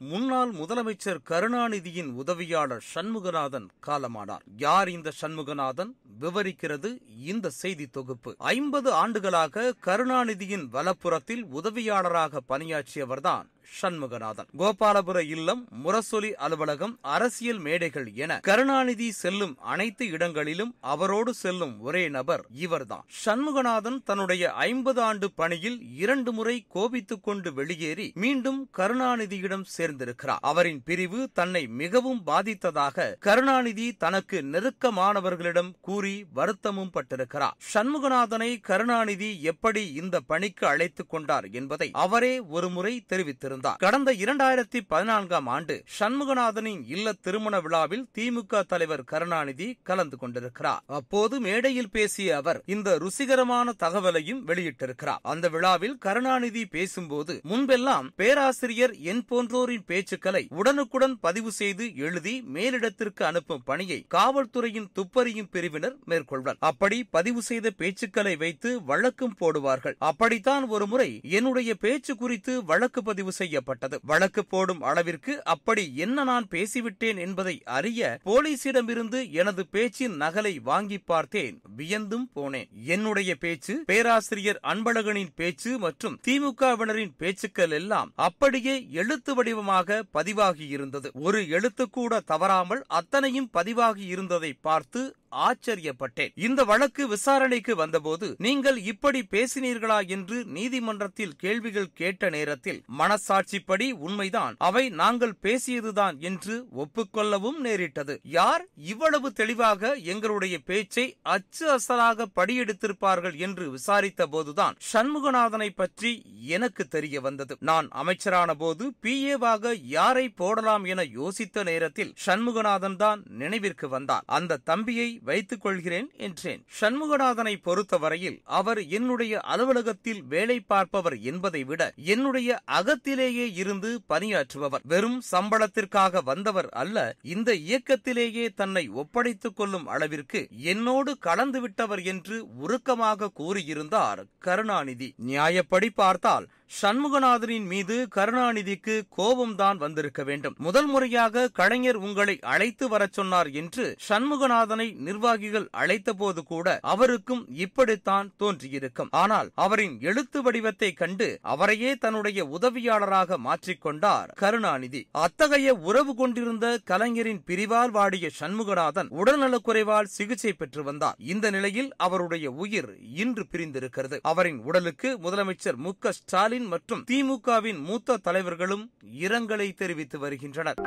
முன்னாள் முதலமைச்சர் கருணாநிதியின் உதவியாளர் சண்முகநாதன் காலமானார். யார் இந்த சண்முகநாதன்? விவரிக்கிறது இந்த செய்தி தொகுப்பு. ஐம்பது ஆண்டுகளாக கருணாநிதியின் வலப்புறத்தில் உதவியாளராக பணியாற்றியவர்தான் சண்முகநாதன். கோபாலபுர இல்லம் முரசொலி அலுவலகம் அரசியல் மேடைகள் என கருணாநிதி செல்லும் அனைத்து இடங்களிலும் அவரோடு செல்லும் ஒரே நபர் இவர்தான். சண்முகநாதன் தன்னுடைய ஐம்பது ஆண்டு பணியில் இரண்டு முறை கோபித்துக் கொண்டு வெளியேறி மீண்டும் கருணாநிதியிடம் சேர்ந்திருக்கிறார். அவரின் பிரிவு தன்னை மிகவும் பாதித்ததாக கருணாநிதி தனக்கு நெருக்கமானவர்களிடம் கூறி வருத்தமும் பட்டிருக்கிறார். சண்முகநாதனை கருணாநிதி எப்படி இந்த பணிக்கு அழைத்துக் கொண்டார் என்பதை அவரே ஒருமுறை தெரிவித்திருந்தார். கடந்த இரண்டாயிரத்தி பதினான்காம் ஆண்டு சண்முகநாதனின் இல்ல திருமண விழாவில் திமுக தலைவர் கருணாநிதி கலந்து கொண்டிருக்கிறார். அப்போது மேடையில் பேசிய அவர் இந்த ருசிகரமான தகவலையும் வெளியிட்டிருக்கிறார். அந்த விழாவில் கருணாநிதி பேசும்போது முன்பெல்லாம் பேராசிரியர் என் போன்றோரின் பேச்சுக்களை உடனுக்குடன் பதிவு செய்து எழுதி மேலிடத்திற்கு அனுப்பும் பணியை காவல்துறையின் துப்பறியும் பிரிவினர் மேற்கொள்வர். அப்படி பதிவு செய்த பேச்சுக்களை வைத்து வழக்கும் போடுவார்கள். அப்படித்தான் ஒருமுறை என்னுடைய பேச்சு குறித்து வழக்கு பதிவு செய்யப்பட்டது. வழக்கு போடும் அளவிற்கு அப்படி என்ன நான் பேசிவிட்டேன் என்பதை அறிய போலீசிடமிருந்து எனது பேச்சின் நகலை வாங்கி பார்த்தேன். வியந்தும் போனேன். என்னுடைய பேச்சு பேராசிரியர் அன்பழகனின் பேச்சு மற்றும் திமுகவினரின் பேச்சுக்கள் எல்லாம் அப்படியே எழுத்து வடிவமாக பதிவாகியிருந்தது ஒரு எழுத்து கூட தவறாமல் அத்தனையும் பதிவாகி இருந்ததை பார்த்து ஆச்சரியப்பட்டேன். இந்த வழக்கு விசாரணைக்கு வந்தபோது நீங்கள் இப்படி பேசினீர்களா என்று நீதிமன்றத்தில் கேள்விகள் கேட்ட நேரத்தில் மனசாட்சிப்படி உண்மைதான் அவை நாங்கள் பேசியதுதான் என்று ஒப்புக்கொள்ளவும் நேரிட்டது. யார் இவ்வளவு தெளிவாக எங்களுடைய பேச்சை அச்சு அசலாக படியெடுத்திருப்பார்கள் என்று விசாரித்த போதுதான் சண்முகநாதனை பற்றி எனக்கு தெரிய வந்தது. நான் அமைச்சரான போது பி ஏவாக யாரை போடலாம் என யோசித்த நேரத்தில் சண்முகநாதன் தான் நினைவிற்கு வந்தார். அந்த தம்பியை வைத்துக் கொள்கிறேன் என்றேன். சண்முகநாதனை பொறுத்தவரையில் அவர் என்னுடைய அலுவலகத்தில் வேலை பார்ப்பவர் என்பதை விட என்னுடைய அகத்திலேயே இருந்து பணியாற்றுபவர். வெறும் சம்பளத்திற்காக வந்தவர் அல்ல இந்த இயக்கத்திலேயே தன்னை ஒப்படைத்துக் கொள்ளும் அளவிற்கு என்னோடு கலந்து விட்டவர் என்று உருக்கமாக கூறியிருந்தார் கருணாநிதி. நியாயப்படி பார்த்தால் சண்முகநாதனின் மீது கருணாநிதிக்கு கோபம்தான் வந்திருக்க வேண்டும். முதல் முறையாக கலைஞர் உங்களை அழைத்து வரச் சொன்னார் என்று சண்முகநாதனை நிர்வாகிகள் அழைத்தபோது கூட அவருக்கும் இப்படித்தான் தோன்றியிருக்கும். ஆனால் அவரின் எழுத்து வடிவத்தை கண்டு அவரையே தன்னுடைய உதவியாளராக மாற்றிக்கொண்டார் கருணாநிதி. அத்தகைய உறவு கொண்டிருந்த கலைஞரின் பிரிவால் வாடிய சண்முகநாதன் உடல்நலக்குறைவால் சிகிச்சை பெற்று வந்தார். இந்த நிலையில் அவருடைய உயிர் இன்று பிரிந்திருக்கிறது. அவரின் உடலுக்கு முதலமைச்சர் மு ஸ்டாலின் ஸ்டாலின் மற்றும் திமுகவின் மூத்த தலைவர்களும் இரங்கலை தெரிவித்து வருகின்றனர்.